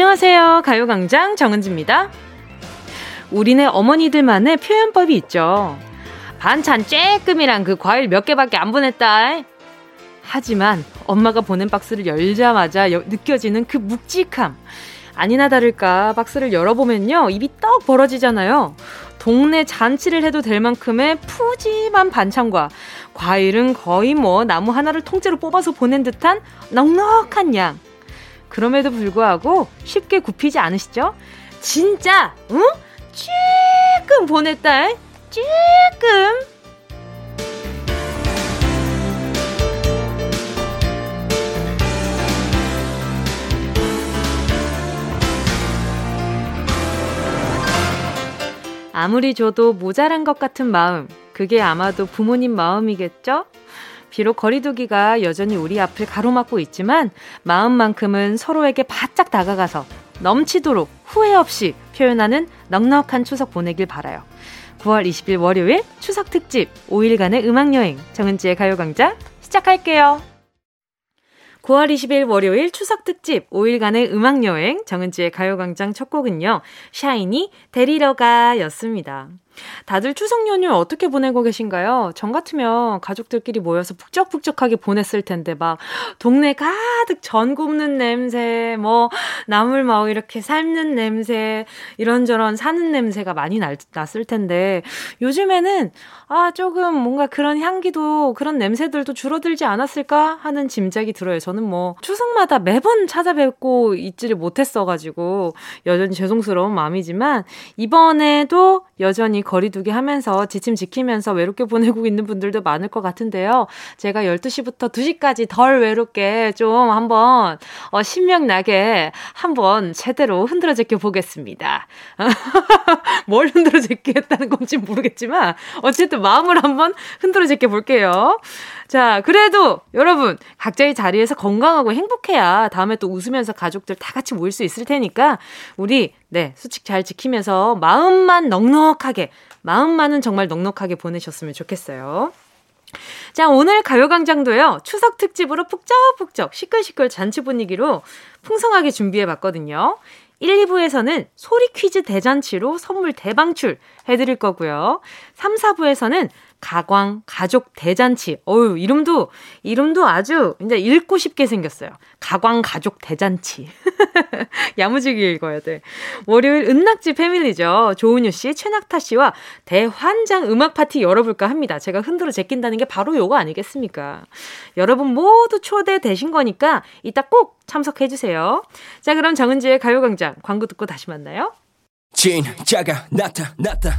안녕하세요. 가요광장 정은지입니다. 우리네 어머니들만의 표현법이 있죠. 반찬 쬐끔이랑 그 과일 몇 개밖에 안 보냈다. 하지만 엄마가 보낸 박스를 열자마자 여, 느껴지는 그 묵직함. 아니나 다를까 박스를 열어보면요. 입이 떡 벌어지잖아요. 동네 잔치를 해도 될 만큼의 푸짐한 반찬과 과일은 거의 뭐 나무 하나를 통째로 뽑아서 보낸 듯한 넉넉한 양. 그럼에도 불구하고 쉽게 굽히지 않으시죠? 진짜, 응? 쬐끔 보냈다. 쬐끔. 아무리 줘도 모자란 것 같은 마음. 그게 아마도 부모님 마음이겠죠? 비록 거리두기가 여전히 우리 앞을 가로막고 있지만 마음만큼은 서로에게 바짝 다가가서 넘치도록 후회 없이 표현하는 넉넉한 추석 보내길 바라요. 9월 20일 월요일 추석 특집 5일간의 음악 여행 정은지의 가요광장 시작할게요. 9월 20일 월요일 추석 특집 5일간의 음악 여행 정은지의 가요 광장 첫 곡은요. 샤이니 데리러 가 였습니다. 다들 추석 연휴 어떻게 보내고 계신가요? 전 같으면 가족들끼리 모여서 북적북적하게 보냈을 텐데 막 동네 가득 전 굽는 냄새, 뭐 나물 막 이렇게 삶는 냄새, 이런저런 사는 냄새가 많이 날, 났을 텐데 요즘에는 아 조금 뭔가 그런 향기도 그런 냄새들도 줄어들지 않았을까 하는 짐작이 들어요. 저는 뭐 추석마다 매번 찾아뵙고 있지를 못했어가지고 여전히 죄송스러운 마음이지만 이번에도 여전히 거리두기 하면서 지침 지키면서 외롭게 보내고 있는 분들도 많을 것 같은데요. 제가 12시부터 2시까지 덜 외롭게 좀 한번 어, 신명나게 한번 제대로 흔들어 제껴 보겠습니다. 뭘 흔들어 제끼겠다는 건지 모르겠지만 어쨌든 마음을 한번 흔들어 제껴 볼게요. 자, 그래도 여러분 각자의 자리에서 건강하고 행복해야 다음에 또 웃으면서 가족들 다 같이 모일 수 있을 테니까 우리 네, 수칙 잘 지키면서 마음만 넉넉하게 마음만은 정말 넉넉하게 보내셨으면 좋겠어요. 자, 오늘 가요광장도요, 추석 특집으로 푹적푹적 시끌시끌 잔치 분위기로 풍성하게 준비해 봤거든요. 1, 2부에서는 소리 퀴즈 대잔치로 선물 대방출 해드릴 거고요. 3, 4부에서는 가광 가족 대잔치. 어유 이름도 이름도 아주 이제 읽고 싶게 생겼어요. 가광 가족 대잔치. 야무지게 읽어야 돼. 월요일 은낙지 패밀리죠. 조은유 씨, 최낙타 씨와 대환장 음악 파티 열어볼까 합니다. 제가 흔들어 제낀다는 게 바로 요거 아니겠습니까? 여러분 모두 초대되신 거니까 이따 꼭 참석해 주세요. 자, 그럼 정은지의 가요광장 광고 듣고 다시 만나요. 진짜가 나타났다.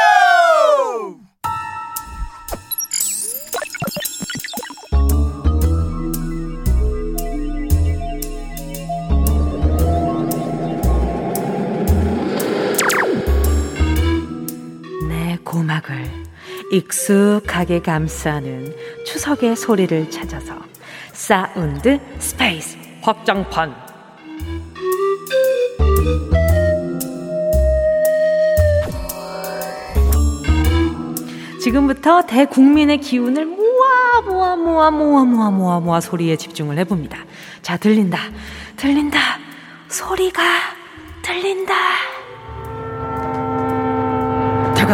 고막을 익숙하게 감싸는 추석의 소리를 찾아서 Sound Space. 확장판. 지금부터 대국민의 기운을 모아 모아 모아 모아 모아 모아 모아 소리에 집중을 해봅니다. 자 들린다. 들린다. 소리가 들린다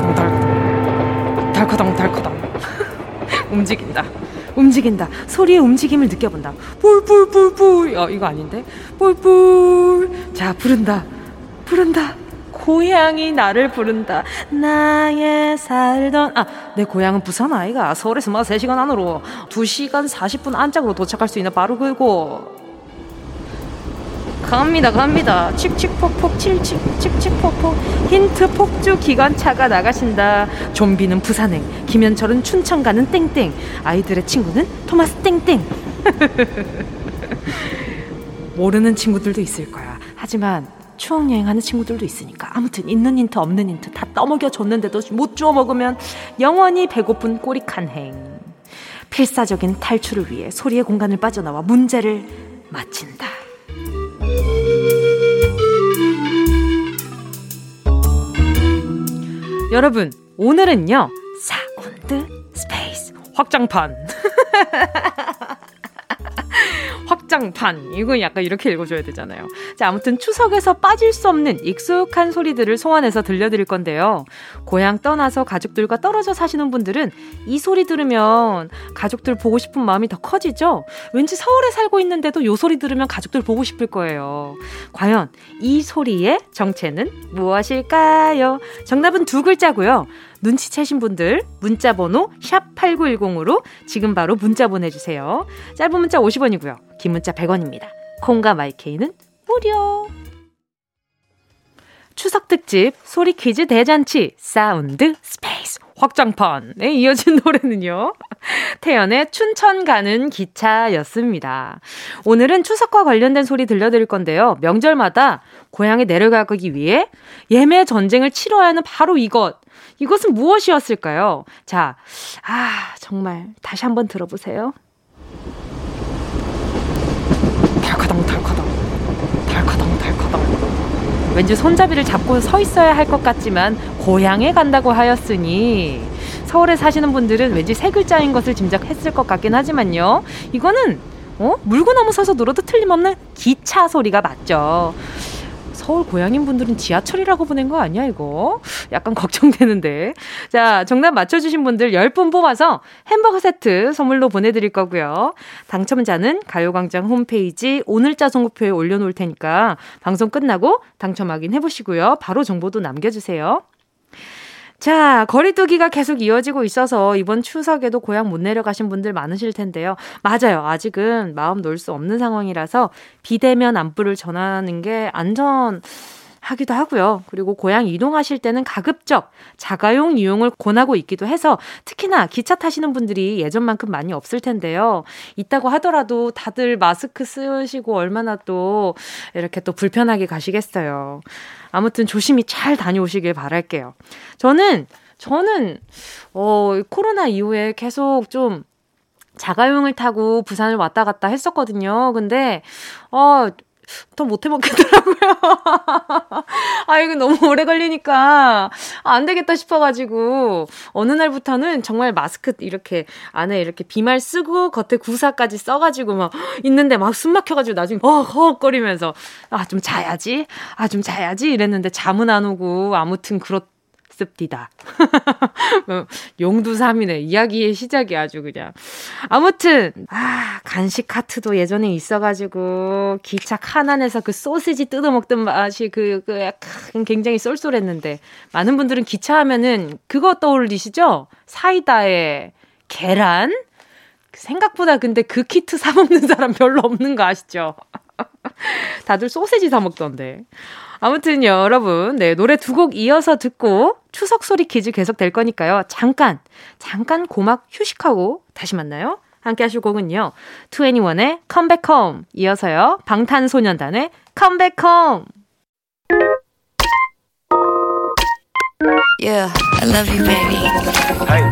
달커덩 달커덩 달커덩. 달커덩 움직인다. 움직인다. 소리의 움직임을 느껴본다. 뿔뿔뿔뿔. 어 이거 아닌데? 뿔뿔. 자 부른다. 부른다. 고향이 나를 부른다. 나의 살던 아, 내 고향은 부산 아이가. 서울에서 뭐 3시간 안으로 2시간 40분 안짝으로 도착할 수 있는 바로 그거. 갑니다, 갑니다. 칙칙폭폭, 칠칙, 칙칙폭폭. 힌트 폭주 기관차가 나가신다. 좀비는 부산행, 김현철은 춘천 가는 땡땡. 아이들의 친구는 토마스 땡땡. 모르는 친구들도 있을 거야. 하지만 추억 여행하는 친구들도 있으니까 아무튼 있는 힌트 없는 힌트 다 떠먹여 줬는데도 못 주워 먹으면 영원히 배고픈 꼬리칸 행 필사적인 탈출을 위해 소리의 공간을 빠져나와 문제를 마친다. 여러분, 오늘은요, Sound Space 확장판. 확장판. 이건 약간 이렇게 읽어줘야 되잖아요. 자, 아무튼 추석에서 빠질 수 없는 익숙한 소리들을 소환해서 들려드릴 건데요. 고향 떠나서 가족들과 떨어져 사시는 분들은 이 소리 들으면 가족들 보고 싶은 마음이 더 커지죠? 왠지 서울에 살고 있는데도 요 소리 들으면 가족들 보고 싶을 거예요. 과연 이 소리의 정체는 무엇일까요? 정답은 두 글자고요. 눈치채신 분들 문자 번호 샵 8910으로 지금 바로 문자 보내주세요. 짧은 문자 50원이고요. 긴 문자 100원입니다. 콩과 My K는 무료. 추석 특집 소리 퀴즈 대잔치 Sound Space 확장판에 이어진 노래는요. 태연의 춘천 가는 기차였습니다. 오늘은 추석과 관련된 소리 들려드릴 건데요. 명절마다 고향에 내려가기 위해 예매 전쟁을 치러야 하는 바로 이것. 이것은 무엇이었을까요? 자, 아, 정말 다시 한번 들어보세요. 덜커덩 덜커덩 덜커덩 덜커덩 왠지 손잡이를 잡고 서 있어야 할 것 같지만 고향에 간다고 하였으니 서울에 사시는 분들은 왠지 세 글자인 것을 짐작했을 것 같긴 하지만요. 이거는 어? 물구나무 서서 놀아도 틀림없는 기차 소리가 맞죠. 서울 고향인 분들은 지하철이라고 보낸 거 아니야, 이거? 약간 걱정되는데. 자, 정답 맞춰주신 분들 10분 뽑아서 햄버거 세트 선물로 보내드릴 거고요. 당첨자는 가요광장 홈페이지 오늘자 선곡표에 올려놓을 테니까 방송 끝나고 당첨 확인해보시고요. 바로 정보도 남겨주세요. 자, 거리두기가 계속 이어지고 있어서 이번 추석에도 고향 못 내려가신 분들 많으실 텐데요. 맞아요. 아직은 마음 놓을 수 없는 상황이라서 비대면 안부를 전하는 게 안전, 하기도 하고요. 그리고 고향 이동하실 때는 가급적 자가용 이용을 권하고 있기도 해서 특히나 기차 타시는 분들이 예전만큼 많이 없을 텐데요. 있다고 하더라도 다들 마스크 쓰시고 얼마나 또 이렇게 또 불편하게 가시겠어요. 아무튼 조심히 잘 다녀오시길 바랄게요. 저는, 저는, 어, 코로나 이후에 계속 좀 자가용을 타고 부산을 왔다 갔다 했었거든요. 근데, 어, 더 못해 먹겠더라고요. 아, 이거 너무 오래 걸리니까 안 되겠다 싶어가지고 어느 날부터는 정말 마스크 이렇게 안에 이렇게 비말 쓰고 겉에 구사까지 써가지고 막 있는데 막 숨 막혀가지고 나중에 허허거리면서 아, 좀 자야지. 아, 좀 자야지. 이랬는데 잠은 안 오고 아무튼 그렇 씁디다. 용두삼이네. 이야기의 시작이 아주 그냥. 아무튼, 아, 간식 카트도 예전에 있어가지고, 기차 칸 안에서 그 소시지 뜯어먹던 맛이 그, 그 약간 굉장히 쏠쏠했는데, 많은 분들은 기차 하면은 그거 떠올리시죠? 사이다에 계란? 생각보다 근데 그 키트 사먹는 사람 별로 없는 거 아시죠? 다들 소세지 사먹던데. 아무튼 여러분, 네, 노래 두 곡 이어서 듣고 추석 소리 퀴즈 계속 될 거니까요. 잠깐, 잠깐 고막 휴식하고 다시 만나요. 함께 하실 곡은요. 2NE1의 Come Back Home 이어서요. 방탄소년단의 Back Home Yeah, I love you, baby.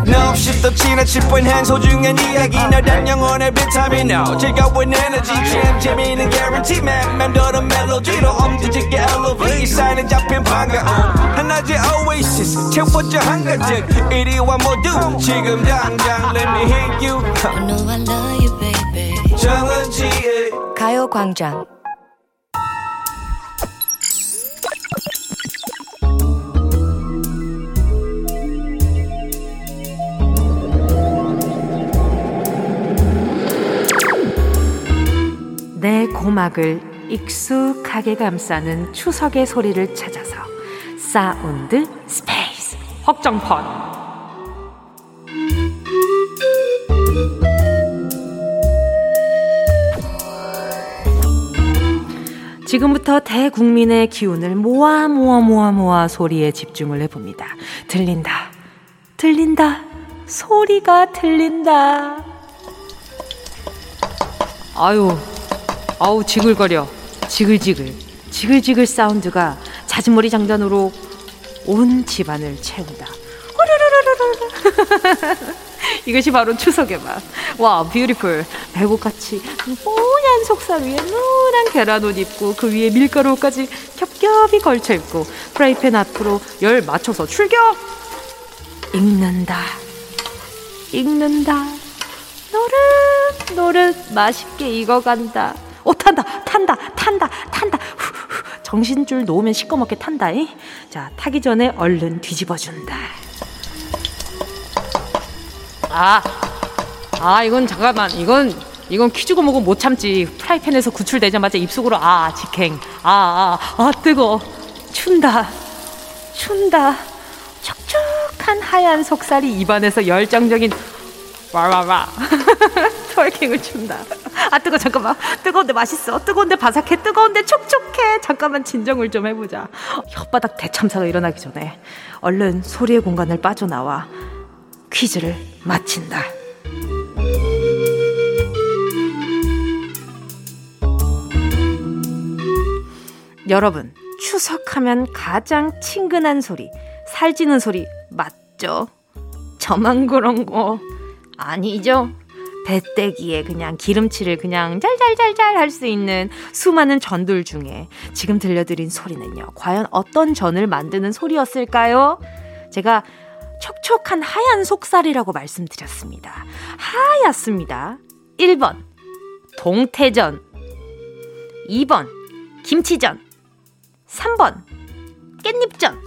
No, 없이 또 지나칠 뻔한 소중한 이야기. 너란 영혼의 비타민. No 즐거운 에너지. 참 재미있는 guarantee. man 맘대로 멜로디로 엄지짓게 elevate 사인은 잡힌 반가움. 하나의 oasis. 채워져 한가득 이리와 모두 지금 당장 let me hit you. You know I love you, baby. 정은지의 가요광장. 내 고막을 익숙하게 감싸는 추석의 소리를 찾아서 사운드 스페이스 확장판 지금부터 대국민의 기운을 모아 모아 모아 모아 소리에 집중을 해봅니다. 들린다. 들린다. 소리가 들린다. 아유, 아우 지글거려. 지글지글. 지글지글 사운드가 자진모리 장단으로 온 집안을 채운다. 이것이 바로 추석의 맛. 와, beautiful. 백옥같이 뽀얀 속살 위에 노란 계란옷 입고 그 위에 밀가루까지 겹겹이 걸쳐 입고 프라이팬 앞으로 열 맞춰서 출격! 익는다. 익는다. 노릇, 노릇 맛있게 익어간다. 오, 탄다, 탄다, 탄다, 탄다. 후, 후, 정신줄 놓으면 시꺼멓게 탄다. 이? 자, 타기 전에 얼른 뒤집어준다. 아, 아, 이건 잠깐만. 이건, 이건 퀴즈고 뭐고 못 참지. 프라이팬에서 구출되자마자 입속으로 아, 직행. 아, 아, 아, 뜨거. 춘다. 춘다. 촉촉한 하얀 속살이 입안에서 열정적인 와와와 트월킹을 춘다. 아 뜨거 잠깐만 뜨거운데 맛있어 뜨거운데 바삭해 뜨거운데 촉촉해 잠깐만 진정을 좀 해보자. 혓바닥 대참사가 일어나기 전에 얼른 소리의 공간을 빠져나와 퀴즈를 마친다. 여러분 추석하면 가장 친근한 소리 살찌는 소리 맞죠? 저만 그런 거 아니죠? 배때기에 그냥 기름칠을 그냥 짤짤짤짤 할 수 있는 수많은 전들 중에 지금 들려드린 소리는요. 과연 어떤 전을 만드는 소리였을까요? 제가 촉촉한 하얀 속살이라고 말씀드렸습니다. 하얗습니다. 1번 동태전 2번 김치전 3번 깻잎전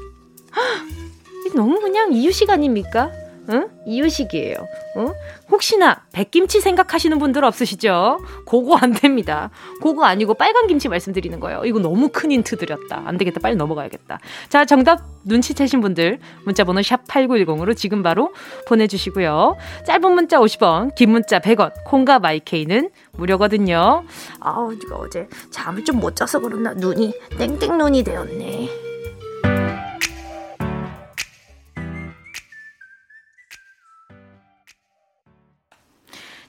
너무 그냥 이유식 아닙니까? 응? 이유식이에요. 어? 혹시나 백김치 생각하시는 분들 없으시죠? 그거 안 됩니다. 그거 아니고 빨간 김치 말씀드리는 거예요. 이거 너무 큰 힌트 드렸다. 안 되겠다. 빨리 넘어가야겠다. 자, 정답 눈치채신 분들 문자 번호 샵 8910으로 지금 바로 보내 주시고요. 짧은 문자 50원, 긴 문자 100원, 콩과 my K는 무료거든요. 아우, 이거 어제 잠을 좀 못 자서 그렇나 눈이 땡땡 눈이 되었네.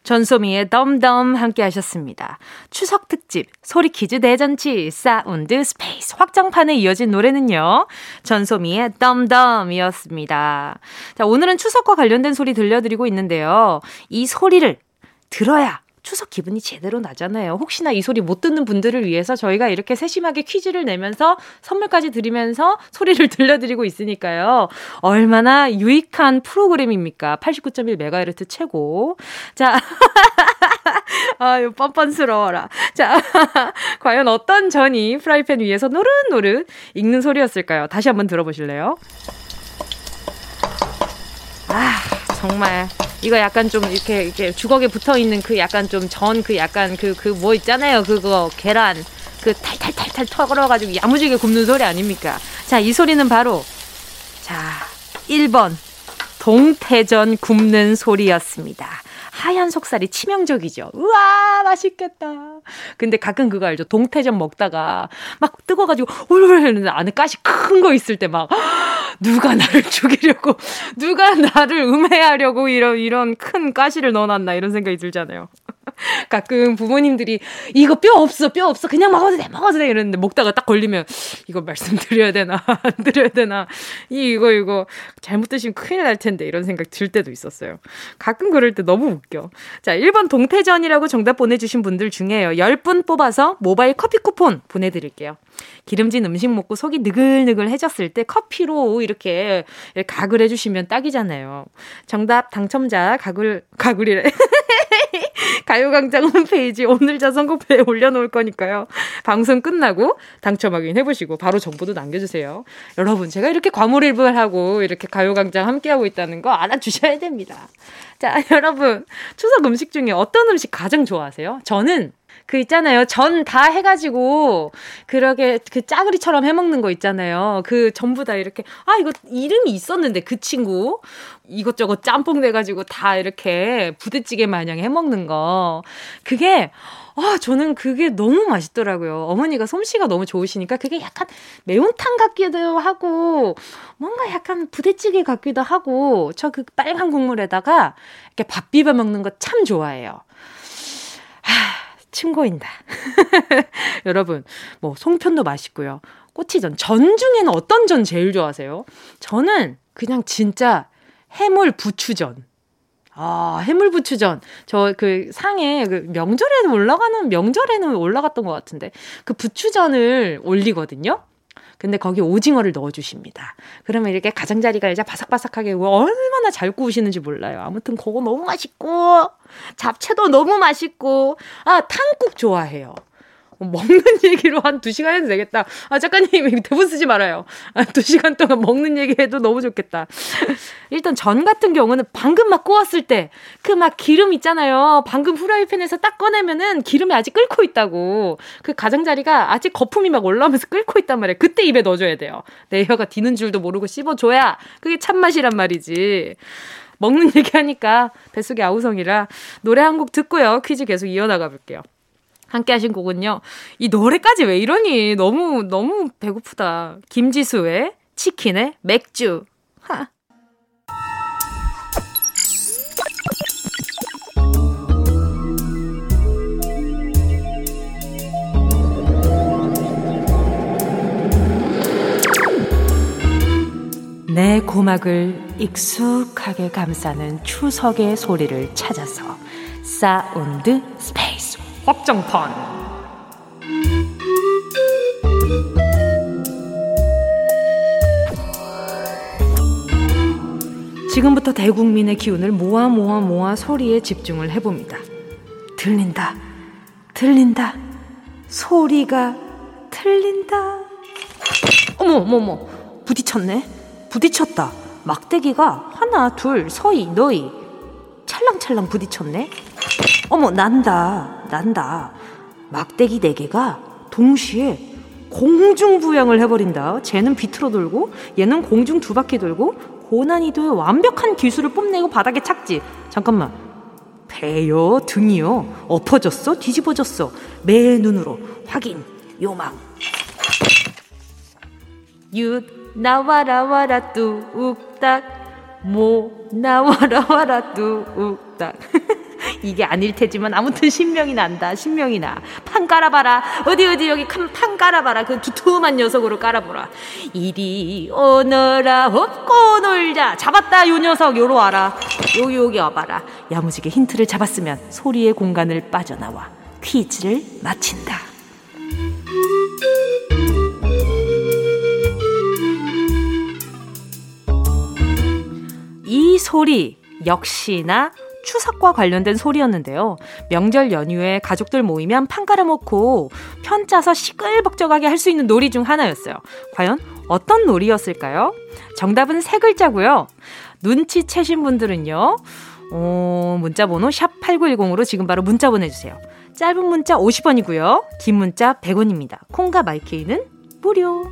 전소미의 Dumb Dumb 함께 하셨습니다. 추석 특집 소리 퀴즈 대잔치 사운드 스페이스 확장판에 이어진 노래는요. 전소미의 덤덤이었습니다. 자, 오늘은 추석과 관련된 소리 들려드리고 있는데요. 이 소리를 들어야 추석 기분이 제대로 나잖아요. 혹시나 이 소리 못 듣는 분들을 위해서 저희가 이렇게 세심하게 퀴즈를 내면서 선물까지 드리면서 소리를 들려드리고 있으니까요. 얼마나 유익한 프로그램입니까? 89.1MHz 최고. 자. 아유, 뻔뻔스러워라. 자, 과연 어떤 전이 프라이팬 위에서 노릇노릇 익는 소리였을까요? 다시 한번 들어보실래요? 아, 정말. 이거 약간 좀 이렇게 이렇게 주걱에 붙어 있는 그 약간 좀 전 그 약간 그 그 뭐 있잖아요. 그거 계란 그 탈탈탈탈 털어가지고 야무지게 굽는 소리 아닙니까? 자, 이 소리는 바로 자 1번 동태전 굽는 소리였습니다. 하얀 속살이 치명적이죠. 우와, 맛있겠다. 근데 가끔 그거 알죠? 동태전 먹다가 막 뜨거워가지고 울울 했는데 안에 가시 큰 거 있을 때 막 누가 나를 죽이려고, 누가 나를 음해하려고 이런, 이런 큰 가시를 넣어놨나 이런 생각이 들잖아요. 가끔 부모님들이 이거 뼈 없어 뼈 없어 그냥 먹어도 돼 먹어도 돼 이러는데 먹다가 딱 걸리면 이거 말씀드려야 되나 안 드려야 되나 이거 이거 잘못 드시면 큰일 날 텐데 이런 생각 들 때도 있었어요. 가끔 그럴 때 너무 웃겨. 자 1번 동태전이라고 정답 보내주신 분들 중에요 10분 뽑아서 모바일 커피 쿠폰 보내드릴게요. 기름진 음식 먹고 속이 느글느글해졌을 때 커피로 이렇게 가글 해주시면 딱이잖아요. 정답 당첨자 가글 가글이래. 가요광장 홈페이지 오늘자 선곡표에 올려놓을 거니까요. 방송 끝나고 당첨 확인해보시고 바로 정보도 남겨주세요. 여러분, 제가 이렇게 과몰입을 하고 이렇게 가요광장 함께하고 있다는 거 알아주셔야 됩니다. 자, 여러분, 추석 음식 중에 어떤 음식 가장 좋아하세요? 저는 그 있잖아요. 전 다 해가지고, 그러게, 그 짜그리처럼 해먹는 거 있잖아요. 그 전부 다 이렇게, 아, 이거 이름이 있었는데, 그 친구. 이것저것 짬뽕 돼가지고 다 이렇게 부대찌개 마냥 해먹는 거. 그게, 아, 저는 그게 너무 맛있더라고요. 어머니가 솜씨가 너무 좋으시니까 그게 약간 매운탕 같기도 하고, 뭔가 약간 부대찌개 같기도 하고, 저 그 빨간 국물에다가 이렇게 밥 비벼 먹는 거 참 좋아해요. 하, 침 고인다. 여러분, 뭐, 송편도 맛있고요. 꼬치전. 전 중에는 어떤 전 제일 좋아하세요? 저는 그냥 진짜 해물 부추전. 아, 해물 부추전. 저 그 상에 그 명절에는 올라가는, 명절에는 올라갔던 것 같은데. 그 부추전을 올리거든요? 근데 거기 오징어를 넣어주십니다. 그러면 이렇게 가장자리가 이제 바삭바삭하게 얼마나 잘 구우시는지 몰라요. 아무튼 그거 너무 맛있고, 잡채도 너무 맛있고, 아, 탕국 좋아해요. 먹는 얘기로 한 두 시간 해도 되겠다. 아, 작가님, 대본 쓰지 말아요. 아, 두 시간 동안 먹는 얘기 해도 너무 좋겠다. 일단 전 같은 경우는 방금 막 구웠을 때, 그 막 기름 있잖아요. 방금 후라이팬에서 딱 꺼내면은 기름이 아직 끓고 있다고. 그 가장자리가 아직 거품이 막 올라오면서 끓고 있단 말이에요. 그때 입에 넣어줘야 돼요. 내 혀가 디는 줄도 모르고 씹어줘야 그게 참맛이란 말이지. 먹는 얘기 하니까 뱃속에 아우성이라 노래 한 곡 듣고요. 퀴즈 계속 이어나가 볼게요. 함께 하신 곡은요. 이 노래까지 왜 이러니? 너무, 너무 배고프다. 김지수의 치킨의 맥주. 하. 내 고막을 익숙하게 감싸는 추석의 소리를 찾아서 사운드 스페이스 확장판 지금부터 대국민의 기운을 모아 모아 모아 소리에 집중을 해봅니다. 들린다, 들린다, 소리가 들린다. 어머, 어머, 어머, 부딪혔네. 부딪혔다. 막대기가 하나, 둘, 서이, 너희. 찰랑찰랑 부딪혔네. 어머, 난다, 난다. 막대기 네 개가 동시에 공중 부양을 해버린다. 쟤는 비틀어 돌고, 얘는 공중 두 바퀴 돌고, 고난이도의 완벽한 기술을 뽐내고 바닥에 착지. 잠깐만. 배요, 등이요. 엎어졌어? 뒤집어졌어. 매 눈으로 확인, 요망. 윷, 나와라 와라 뚝딱. 모, 나와라 와라 뚝딱. 이게 아닐 테지만 아무튼 신명이 난다. 신명이 나. 판 깔아봐라. 어디 어디 여기 판 깔아봐라. 그 두툼한 녀석으로 깔아보라. 이리 오너라 업고 놀자. 잡았다 요 녀석 요로 와라. 요 여기 와봐라. 야무지게 힌트를 잡았으면 소리의 공간을 빠져나와 퀴즈를 마친다. 이 소리 역시나 추석과 관련된 소리였는데요. 명절 연휴에 가족들 모이면 판 깔아먹고 편 짜서 시끌벅적하게 할 수 있는 놀이 중 하나였어요. 과연 어떤 놀이였을까요? 정답은 세 글자고요. 눈치채신 분들은요. 어, 문자 번호 샵8910으로 지금 바로 문자 보내주세요. 짧은 문자 50원이고요. 긴 문자 100원입니다. 콩과 my K는 무료.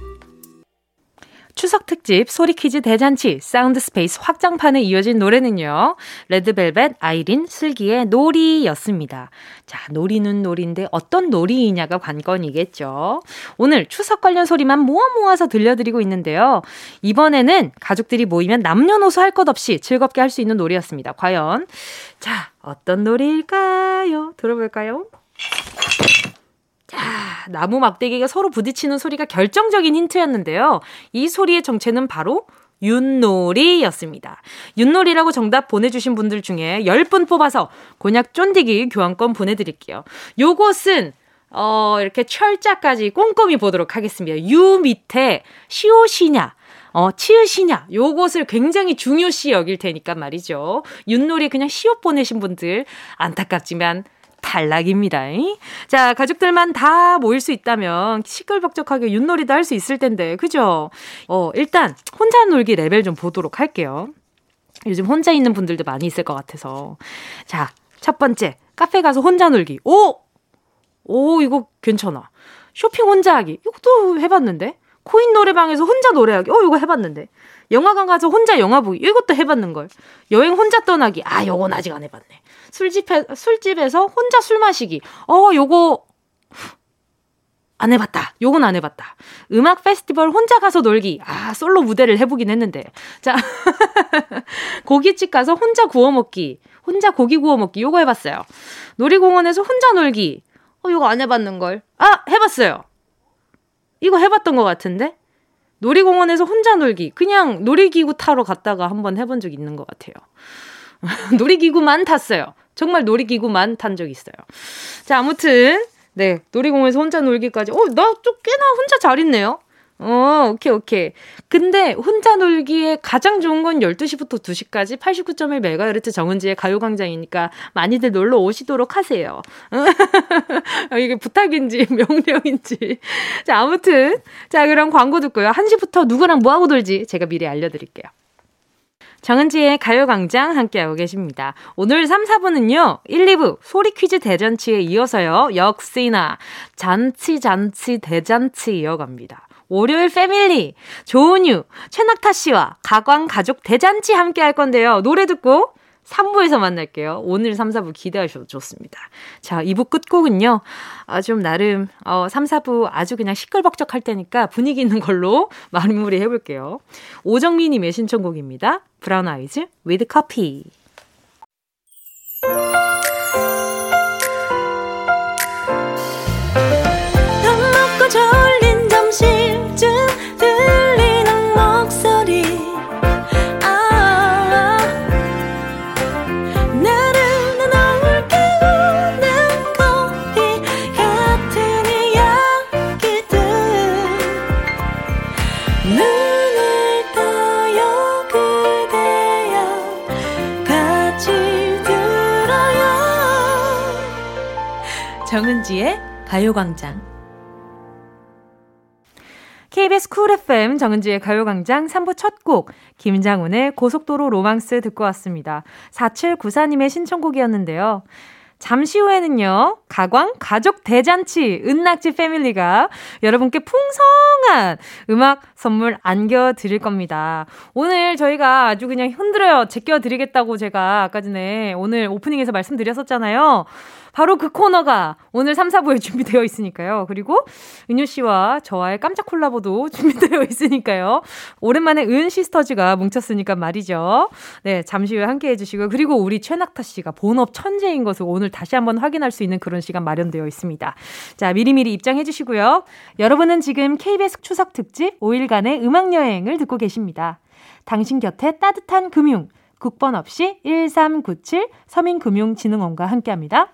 추석 특집 소리 퀴즈 대잔치 사운드 스페이스 확장판에 이어진 노래는요. 레드벨벳 아이린 슬기의 놀이였습니다. 자, 놀이는 놀인데 어떤 놀이이냐가 관건이겠죠. 오늘 추석 관련 소리만 모아 모아서 들려드리고 있는데요. 이번에는 가족들이 모이면 남녀노소 할 것 없이 즐겁게 할 수 있는 놀이였습니다. 과연 자, 어떤 놀이일까요? 들어볼까요? 자, 나무 막대기가 서로 부딪히는 소리가 결정적인 힌트였는데요. 이 소리의 정체는 바로 윷놀이였습니다. 윷놀이라고 정답 보내주신 분들 중에 10분 뽑아서 곤약 쫀디기 교환권 보내드릴게요. 요것은 어, 이렇게 철자까지 꼼꼼히 보도록 하겠습니다. 유 밑에 시오시냐, 어, 치으시냐, 요것을 굉장히 중요시 여길 테니까 말이죠. 윷놀이 그냥 시옷 보내신 분들 안타깝지만 탈락입니다. 자, 가족들만 다 모일 수 있다면 시끌벅적하게 윷놀이도 할 수 있을 텐데, 그죠? 어, 일단 혼자 놀기 레벨 좀 보도록 할게요. 요즘 혼자 있는 분들도 많이 있을 것 같아서. 자, 첫 번째, 카페 가서 혼자 놀기. 오! 오, 이거 괜찮아. 쇼핑 혼자 하기. 이것도 해봤는데. 코인 노래방에서 혼자 노래하기. 어, 이거 해봤는데. 영화관 가서 혼자 영화 보기. 이것도 해봤는 걸. 여행 혼자 떠나기. 아, 요건 아직 안 해봤네. 술집에, 술집에서 혼자 술 마시기. 어, 요거, 안 해봤다. 요건 안 해봤다. 음악 페스티벌 혼자 가서 놀기. 아, 솔로 무대를 해보긴 했는데. 자, 고깃집 가서 혼자 구워 먹기. 혼자 고기 구워 먹기. 요거 해봤어요. 놀이공원에서 혼자 놀기. 어, 요거 안 해봤는걸. 아, 해봤어요. 이거 해봤던 것 같은데? 놀이공원에서 혼자 놀기. 그냥 놀이기구 타러 갔다가 한번 해본 적 있는 것 같아요. 놀이기구만 탔어요. 정말 놀이기구만 탄적 있어요. 자, 아무튼 네, 놀이공원에서 혼자 놀기까지. 어, 나 좀 꽤나 혼자 잘 있네요. 어, 오케이, 오케이. 근데 혼자 놀기에 가장 좋은 건 12시부터 2시까지 89.1MHz 정은지의 가요광장이니까 많이들 놀러 오시도록 하세요. 이게 부탁인지 명령인지. 자, 아무튼. 자, 그럼 광고 듣고요. 1시부터 누구랑 뭐하고 놀지 제가 미리 알려드릴게요. 정은지의 가요광장 함께하고 계십니다. 오늘 3, 4부는요, 1, 2부 소리 퀴즈 대잔치에 이어서요, 역시나 잔치, 잔치, 대잔치 이어갑니다. 월요일 패밀리, 조은유, 최낙타 씨와 가광 가족 대잔치 함께 할 건데요. 노래 듣고 3부에서 만날게요. 오늘 3, 4부 기대하셔도 좋습니다. 자, 2부 끝곡은요. 아, 좀 나름, 어, 3, 4부 아주 그냥 시끌벅적할 때니까 분위기 있는 걸로 마무리 해볼게요. 오정미님의 신청곡입니다. 브라운 아이즈, with coffee. 정은지의 가요광장. KBS Cool FM 정은지의 가요광장 3부 첫 곡, 김장훈의 고속도로 로망스 듣고 왔습니다. 4794님의 신청곡이었는데요. 잠시 후에는요, 가광 가족 대잔치 은낙지 패밀리가 여러분께 풍성한 음악 선물 안겨드릴 겁니다. 오늘 저희가 아주 그냥 흔들어요. 제껴드리겠다고 제가 아까 전에 오늘 오프닝에서 말씀드렸었잖아요. 바로 그 코너가 오늘 3, 4부에 준비되어 있으니까요. 그리고 은유 씨와 저와의 깜짝 콜라보도 준비되어 있으니까요. 오랜만에 은 시스터즈가 뭉쳤으니까 말이죠. 네, 잠시 후에 함께 해주시고요. 그리고 우리 최낙타 씨가 본업 천재인 것을 오늘 다시 한번 확인할 수 있는 그런 시간 마련되어 있습니다. 자, 미리미리 입장해 주시고요. 여러분은 지금 KBS 추석 특집 5일간의 음악여행을 듣고 계십니다. 당신 곁에 따뜻한 금융, 국번 없이 1397 서민금융진흥원과 함께합니다.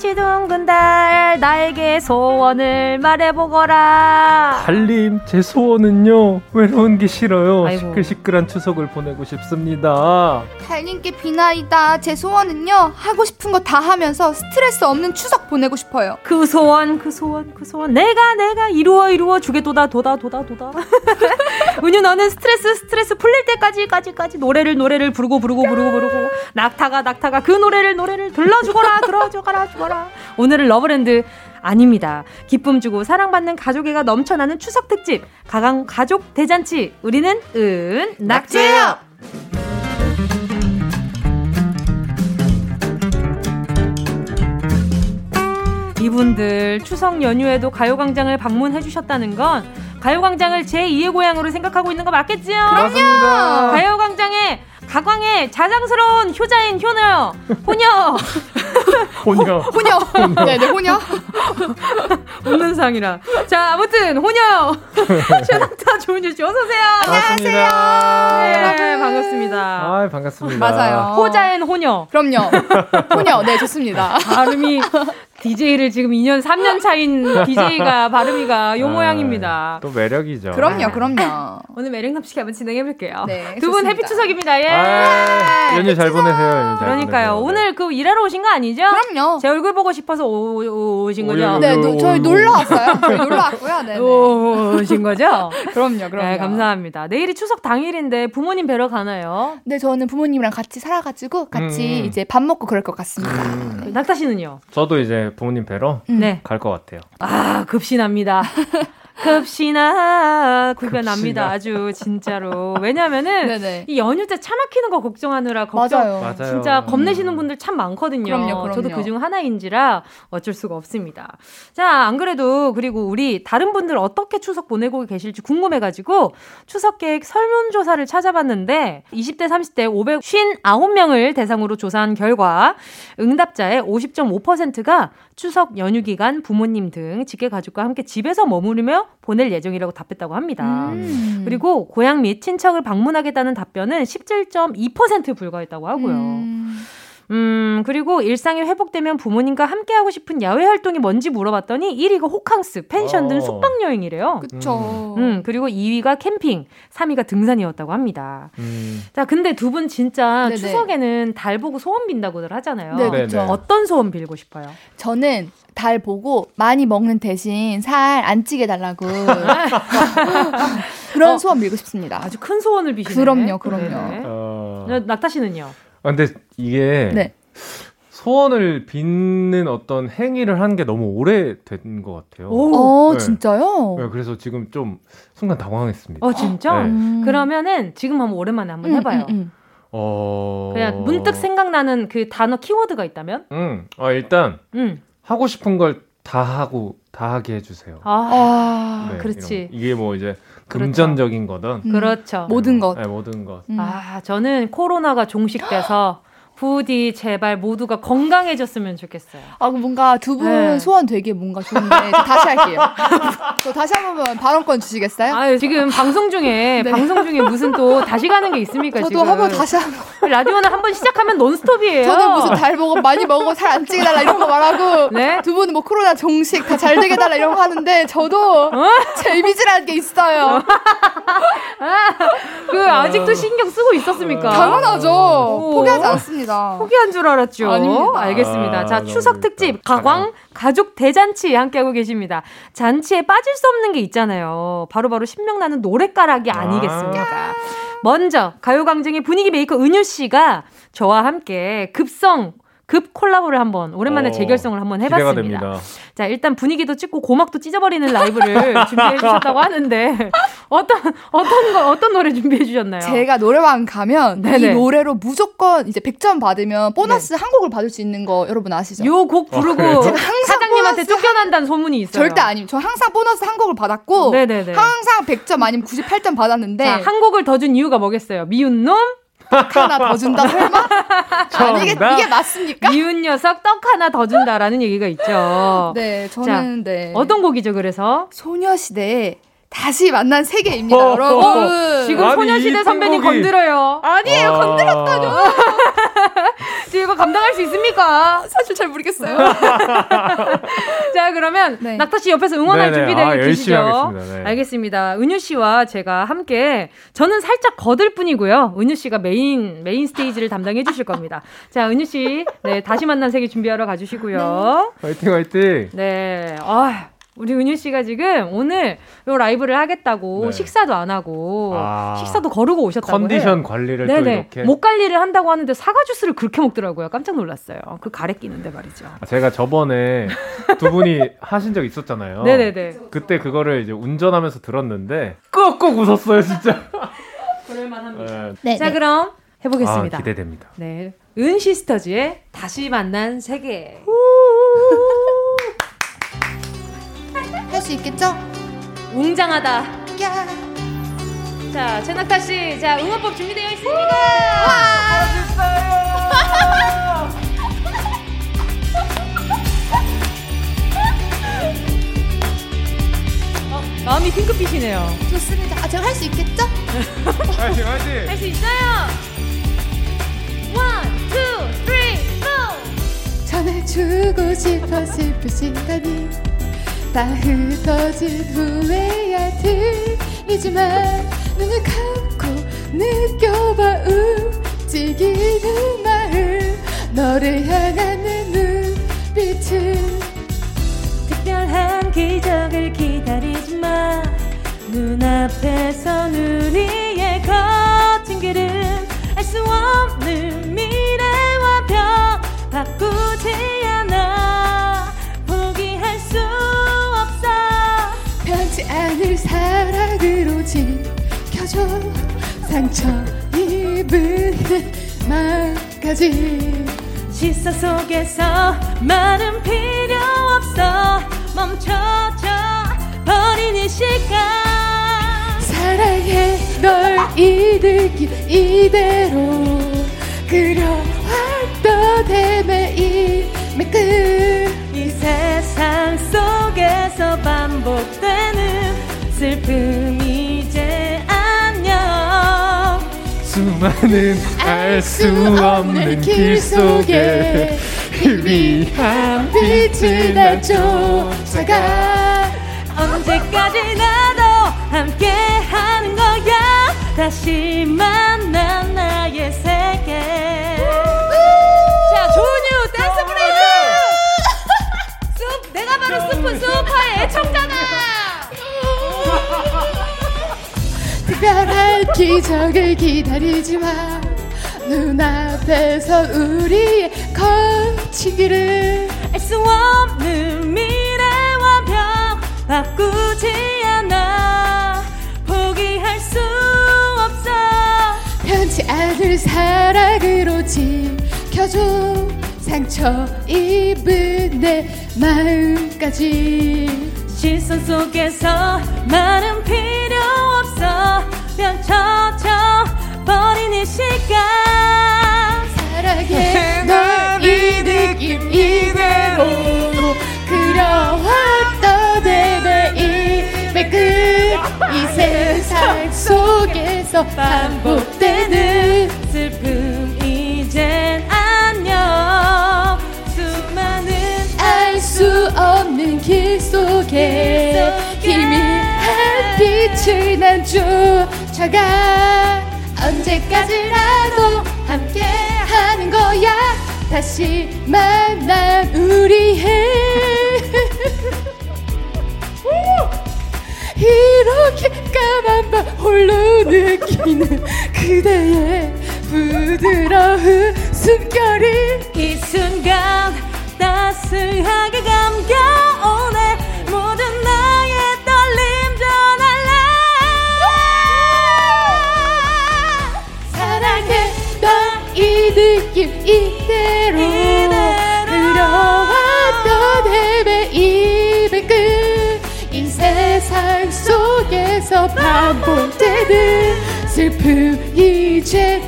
쟁반같이 둥근 달 나에게 소원을 말해보거라. 달님 제 소원은요 외로운 게 싫어요. 아이고. 시끌시끌한 추석을 보내고 싶습니다. 달님께 비나이다 제 소원은요 하고 싶은 거 다 하면서 스트레스 없는 추석 보내고 싶어요. 그 소원 그 소원 그 소원. 내가 내가 이루어 이루어 주게 도다 도다 도다 도다. 은유 너는 스트레스 스트레스 풀릴 때까지 까지까지 노래를 노래를 부르고 부르고 부르고 부르고. 낙타가 낙타가 그 노래를 노래를 들러주거라 들어주거라 주거라 오늘은 러브랜드 아닙니다. 기쁨 주고 사랑받는 가족애가 넘쳐나는 추석 특집 가광 가족 대잔치 우리는 은 낙제요. 이분들 추석 연휴에도 가요광장을 방문해 주셨다는 건 가요광장을 제2의 고향으로 생각하고 있는 거 맞겠지요? 그럼요. 가요광장에 가광의 자랑스러운 효자인 효녀, 호녀. 호녀. 호녀. 네네, 호녀. 웃는 상이라. 자, 아무튼, 호녀. 최낙타 조은주 씨, 어서 오세요. 안녕하세요. 네, 반갑습니다. 아, 반갑습니다. 맞아요. 호자인 호녀. 그럼요. 호녀, 네, 좋습니다. 발음이 DJ를 지금 2년, 3년 차인 DJ가 발음이가 요 아, 모양입니다. 또 매력이죠. 그럼요, 그럼요. 오늘 매력 넘치게 한번 진행해볼게요. 네. 두분 해피 추석입니다. 예. 아, 연휴 잘 보내세요. 연휴 잘 그러니까요. 보내세요. 네. 오늘 그 일하러 오신 거 아니죠? 그럼요. 제 얼굴 보고 싶어서 오, 오신 거죠? 네, 노, 저희 놀러 왔어요. 저희 놀러 왔고요. 네. 오신 거죠? 그럼요, 그럼요. 네, 감사합니다. 내일이 추석 당일인데 부모님 뵈러 가나요? 네, 저는 부모님이랑 같이 살아가지고 같이 음. 이제 밥 먹고 그럴 것 같습니다. 음. 낙타 씨는요? 저도 이제 부모님 뵈러 음. 네. 갈것 같아요. 아, 급신합니다. 급시나 구별납니다. 아주 진짜로. 왜냐면은 네네. 이 연휴 때 차 막히는 거 걱정하느라 걱정 맞아요. 진짜 겁내시는 분들 참 많거든요. 그럼요, 그럼요. 저도 그 중 하나인지라 어쩔 수가 없습니다. 자, 안 그래도 그리고 우리 다른 분들 어떻게 추석 보내고 계실지 궁금해 가지고 추석 계획 설문 조사를 찾아봤는데 20대 30대 559명을 대상으로 조사한 결과 응답자의 50.5%가 추석 연휴 기간 부모님 등 직계 가족과 함께 집에서 머무르며 보낼 예정이라고 답했다고 합니다. 음. 그리고 고향 및 친척을 방문하겠다는 답변은 17.2%에 불과했다고 하고요. 음. 음, 그리고 일상이 회복되면 부모님과 함께하고 싶은 야외 활동이 뭔지 물어봤더니 1위가 호캉스, 펜션 등 어. 숙박 여행이래요. 그쵸. 음, 그리고 2위가 캠핑, 3위가 등산이었다고 합니다. 음. 자, 근데 두 분 진짜 네네. 추석에는 달 보고 소원 빈다고들 하잖아요. 네, 그렇죠. 어떤 소원 빌고 싶어요? 저는 달 보고 많이 먹는 대신 살 안 찌게 달라고 그런 어, 소원 빌고 싶습니다. 아주 큰 소원을 비시네. 그럼요, 그럼요. 어... 낙타 씨는요? 아, 근데 이게 네. 소원을 빚는 어떤 행위를 한 게 너무 오래된 것 같아요. 오, 네. 진짜요? 네, 그래서 지금 좀 순간 당황했습니다. 어, 진짜? 네. 음. 그러면은 지금 한번 오랜만에 한번 음, 해봐요. 음, 음. 어... 그냥 문득 생각나는 그 단어 키워드가 있다면? 음, 아, 일단 음. 하고 싶은 걸 다 하고 다 하게 해주세요. 아, 네, 그렇지. 이게 뭐 이제 그렇죠. 금전적인 거든. 음. 그렇죠. 모든 것. 네, 모든 것. 음. 아, 저는 코로나가 종식돼서 부디 제발 모두가 건강해졌으면 좋겠어요. 아, 뭔가 두분 네. 소원 되게 뭔가 좋은데 다시 할게요. 저 다시 한 번만 발언권 주시겠어요? 아, 지금 방송 중에 네. 방송 중에 무슨 또 다시 가는 게 있습니까? 저도 한 번 다시 한 번. 라디오는 한 번 시작하면 논스톱이에요. 저는 무슨 달 먹어 많이 먹어 살 안 찌게 달라 이런 거 말하고 네? 두 분은 뭐 코로나 종식 다 잘 되게 달라 이런 거 하는데 저도 어? 제 이미지라는 게 있어요. 아, 그 아직도 신경 쓰고 있었습니까? 당연하죠. 오. 포기하지 않습니다. 아닙니다. 포기한 줄 알았죠. 아닙니다. 알겠습니다. 아, 자, 추석 특집 가광 가족 대잔치 함께하고 계십니다. 잔치에 빠질 수 없는 게 있잖아요. 바로바로 바로 신명나는 노래가락이 아니겠습니까? 아. 먼저 가요광장의 분위기 메이커 은유 씨가 저와 함께 급성 급 콜라보를 한번 오랜만에 어, 재결성을 한번 해봤습니다. 자 일단 분위기도 찍고 고막도 찢어버리는 라이브를 준비해 주셨다고 하는데 어떤 어떤 거 어떤 노래 준비해 주셨나요? 제가 노래방 가면 네네. 이 노래로 무조건 이제 100점 받으면 보너스 네. 한 곡을 받을 수 있는 거 여러분 아시죠? 요 곡 부르고 아, 제가 항상 사장님한테 쫓겨난다는 소문이 있어요. 절대 아님. 저 항상 보너스 한 곡을 받았고 네네네. 항상 100점 아니면 98점 받았는데 자, 한 곡을 더 준 이유가 뭐겠어요? 미운 놈 떡 하나 더 준다 설마? 아니 이게, 이게 맞습니까? 미운 녀석 떡 하나 더 준다라는 얘기가 있죠. 네, 저는 자, 네. 어떤 곡이죠? 그래서 소녀시대 다시 만난 세계입니다, 어, 여러분. 어, 지금 아니, 소녀시대 선배님. 건드려요. 아니에요, 아... 건드렸다뇨. 지금 이거 감당할 수 있습니까? 사실 잘 모르겠어요. 자, 그러면 네. 낙타 씨 옆에서 응원할 준비되어 아, 계시죠? 네. 알겠습니다. 은유 씨와 제가 함께 저는 살짝 거들 뿐이고요. 은유 씨가 메인 메인 스테이지를 담당해 주실 겁니다. 자, 은유 씨, 네 다시 만난 세계 준비하러 가주시고요. 네. 화이팅, 화이팅. 네, 아. 우리 은유 씨가 지금 오늘 요 라이브를 하겠다고 네. 식사도 안 하고 아, 식사도 거르고 오셨다고 컨디션 해요. 관리를 네네. 또 이렇게 목 관리를 한다고 하는데 사과 주스를 그렇게 먹더라고요. 깜짝 놀랐어요. 그 가래 끼는데 말이죠. 아, 제가 저번에 두 분이 하신 적 있었잖아요. 네네네. 그때 그거를 이제 운전하면서 들었는데 꾹꾹 웃었어요, 진짜. 그럴만합니다. 네. 자, 네. 그럼 해보겠습니다. 아, 기대됩니다. 네, 은 시스터즈의 다시 만난 세계. 할수 있겠죠? 웅장하다. 야. 자, 최낙타 씨, 자 응원법 준비되어 있습니다. 와, 멋있어요. 어, 마음이 핑크빛이네요. 좋습니다. 아, 제가 할 수 있겠죠? 화이팅, 화이팅. 할 수 있어요. 포. 저는 말해주고 싶어 슬픈 시간이 다 흩어진 후에야 들리지만 눈을 감고 느껴봐 움직이는 마음. 너를 향한 내 눈빛은 특별한 기적을 기다리지 마. 눈앞에서 우리의 거친 길은 알 수 없는 미래와 벽 바꾸지 않아 사랑으로 지켜줘. 상처 입은 마음까지. 시선 속에서 말은 필요 없어. 멈춰져 버린 이 시간. 사랑해 널이 느낌 이대로. 그려왔던 헤매임의 끝이 세상 속에서 반복되는 슬픔이 이제 안녕. 수많은 알 수 없는 길 속에 희미한 빛을 날 쫓아가 언제까지 나 도 함께 하는 거야? 다시 만난 나의 세계. 자 조은유 댄스 브레이크 숲 내가 바로 숲은 숲파의 애청자다 특별한 기적을 기다리지 마 눈앞에서 우리의 길을 알수 없는 미래와 벽 바꾸지 않아. 포기할 수 없어. 변치 않을 사랑으로 지켜줘 상처 입은 내 마음까지. 시선 속에서 말은 필요 없어 멈춰져 버린 이 시간. 사랑해 널 이 느낌 이대로 그려왔던 내 매일의 끝이 세상 속에서 반복 다시 만난 우리의 이렇게 까만 밤 홀로 느끼는 그대의 부드러운 숨결이 이 순간 따스하게 감겨 속에서 반복되는 슬픔 이제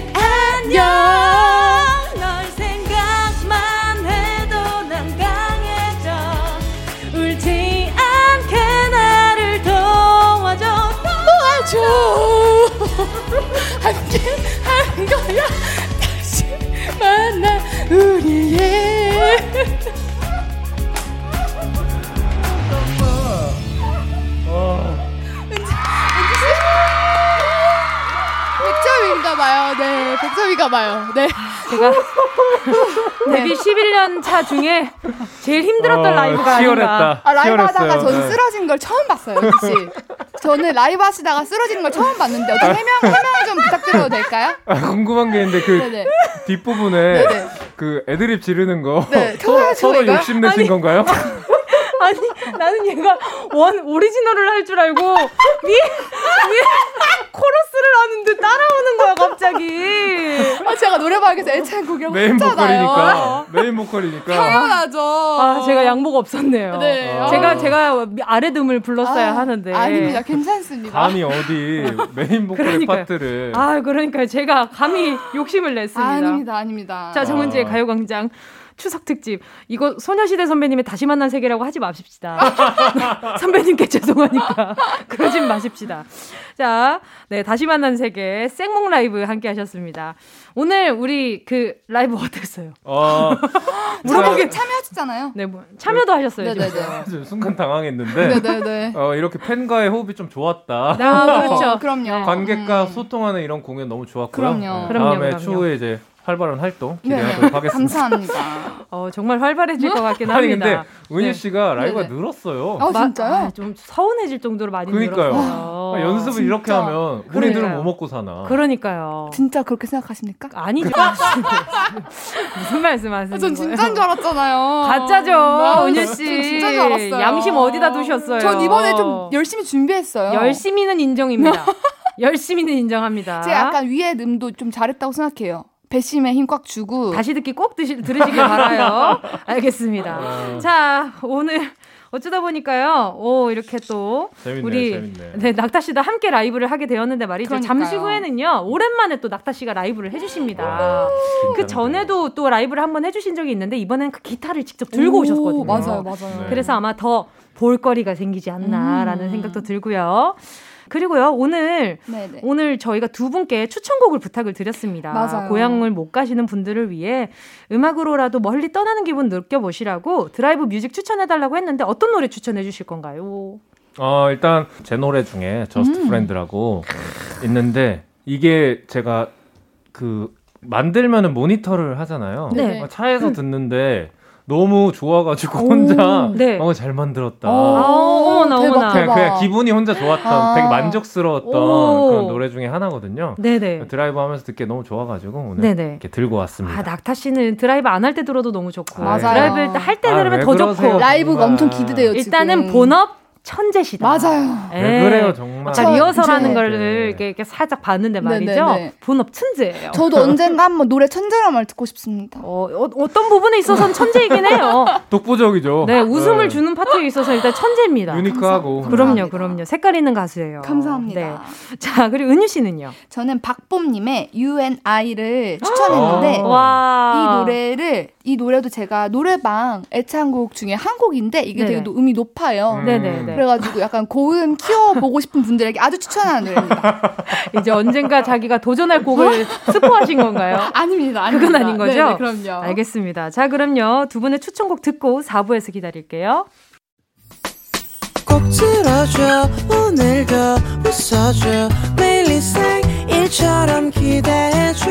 네, 백점인가 봐요. 네. 제가 데뷔 11년 차 중에 제일 힘들었던 어, 라이브가 치열했다. 아닌가. 아, 라이브 치열했어요. 하다가 저는 네. 쓰러진 걸 처음 봤어요, 씨. 저는 라이브 하시다가 쓰러지는 걸 처음 봤는데 어떻게 해명 해명 좀 부탁드려도 될까요? 아, 궁금한 게 있는데 그 네네. 뒷부분에 네네. 그 애드립 지르는 거 네, 서, 서로 저거요? 욕심 내신 아니. 건가요? 아니 나는 얘가 원 오리지널을 할 줄 알고 위에 위에 코러스를 하는데 따라오는 거야 갑자기. 아, 제가 노래방에서 애창곡이라고 메인 했잖아요. 보컬이니까 메인 보컬이니까 당연하죠. 아 제가 양보가 없었네요. 네. 아. 제가 제가 아래 음을 불렀어야 아, 하는데. 아닙니다. 괜찮습니다. 감히 어디 메인 보컬의 그러니까요. 파트를 아 그러니까 제가 감히 욕심을 냈습니다. 아 닙니다. 아닙니다. 자 정은지의 아. 가요광장 추석 특집. 이거 소녀시대 선배님의 다시 만난 세계라고 하지 맙시다. 선배님께 죄송하니까. 그러진 마십시다. 자, 네, 다시 만난 세계 생목 라이브 함께 하셨습니다. 오늘 우리 그 라이브 어땠어요? 어, 물어보게 참여하셨잖아요. 네, 뭐 참여도 하셨어요. 네네네. 순간 당황했는데. 네네네. 어, 이렇게 팬과의 호흡이 좀 좋았다. 아, 그렇죠. 그럼요. 관객과 음. 소통하는 이런 공연 너무 좋았고요. 그럼요. 네, 그럼요, 다음에 그럼요. 추후에 이제 활발한 활동 네. 기대하도록 네. 하겠습니다. 감사합니다. 어, 정말 활발해질 것 같긴 합니다. 아니 근데 은유 네. 씨가 라이브가 네네. 늘었어요. 아 진짜요? 아, 좀 서운해질 정도로 많이 그러니까요. 늘었어요. 아, 연습을 진짜? 이렇게 하면 우리들은 뭐 먹고 사나? 그러니까요. 진짜 그렇게 생각하십니까? 아니죠. 무슨 말씀하시는 전 진짜인 줄 알았잖아요. 가짜죠, 은유 씨. 진짜 줄 알았어요. 양심 어디다 두셨어요? 전 이번에 좀 열심히 준비했어요. 열심히는 인정입니다. 열심히는 인정합니다. 제가 약간 위에 음도 좀 잘했다고 생각해요. 배심에 힘 꽉 주고 다시 듣기 꼭 드시, 들으시길 바라요. 알겠습니다. 어. 자 오늘 어쩌다 보니까요. 오 이렇게 또 재밌네, 우리 재밌네. 네, 낙타 씨도 함께 라이브를 하게 되었는데 말이죠. 그러니까요. 잠시 후에는요. 오랜만에 또 낙타 씨가 라이브를 해주십니다. 그 전에도 또 라이브를 한번 해주신 적이 있는데 이번엔 그 기타를 직접 들고 오, 오셨거든요. 맞아요, 맞아요. 네. 그래서 아마 더 볼거리가 생기지 않나라는 음. 생각도 들고요. 그리고요 오늘 네네. 오늘 저희가 두 분께 추천곡을 부탁을 드렸습니다. 맞아요. 고향을 못 가시는 분들을 위해 음악으로라도 멀리 떠나는 기분 느껴보시라고 드라이브 뮤직 추천해달라고 했는데 어떤 노래 추천해주실 건가요? 어 일단 제 노래 중에 Just 음. Friend라고 있는데 이게 제가 그 만들면은 모니터를 하잖아요. 네. 차에서 음. 듣는데 너무 좋아가지고 혼자 네. 어, 잘 만들었다. 아, 어머나, 어머나. 그냥, 그냥, 기분이 혼자 좋았던, 아. 되게 만족스러웠던 오. 그런 노래 중에 하나거든요. 네네. 드라이브 하면서 듣기 너무 좋아가지고 오늘 네네. 이렇게 들고 왔습니다. 아, 낙타 씨는 드라이브 안 할 때 들어도 너무 좋고, 맞아요. 드라이브 할 때 들으면 아, 더 좋고. 라이브가 엄청 기대돼요. 일단은 지금. 본업 천재시다. 맞아요. 네, 그래요, 정말. 아까 리허설하는 걸 이렇게, 이렇게, 살짝 봤는데 말이죠. 네네네. 본업 천재예요. 저도 언젠가 한번 노래 천재란 말 듣고 싶습니다. 어, 어 떤 부분에 있어서는 천재이긴 해요. 독보적이죠. 네, 웃음을 네. 주는 파트에 있어서 일단 천재입니다. 유니크하고. 그럼요, 그럼요. 색깔 있는 가수예요. 감사합니다. 네. 자, 그리고 은유 씨는요? 저는 박봄님의 UNI를 추천했는데 이 노래를 이 노래도 제가 노래방 애창곡 중에 한 곡인데 이게 네네. 되게 음이 높아요. 음. 네네. 그래가지고 약간 고음 키워 보고 싶은 분들에게 아주 추천하는 노래입니다. 이제 언젠가 자기가 도전할 곡을 스포하신 건가요? 아닙니다, 아닙니다. 그건 아닌 거죠? 네네, 그럼요. 알겠습니다. 자, 그럼요. 두 분의 추천곡 듣고 4부에서 기다릴게요. 꼭 들어줘 오늘도 웃어줘 매일 일처럼 기대해줘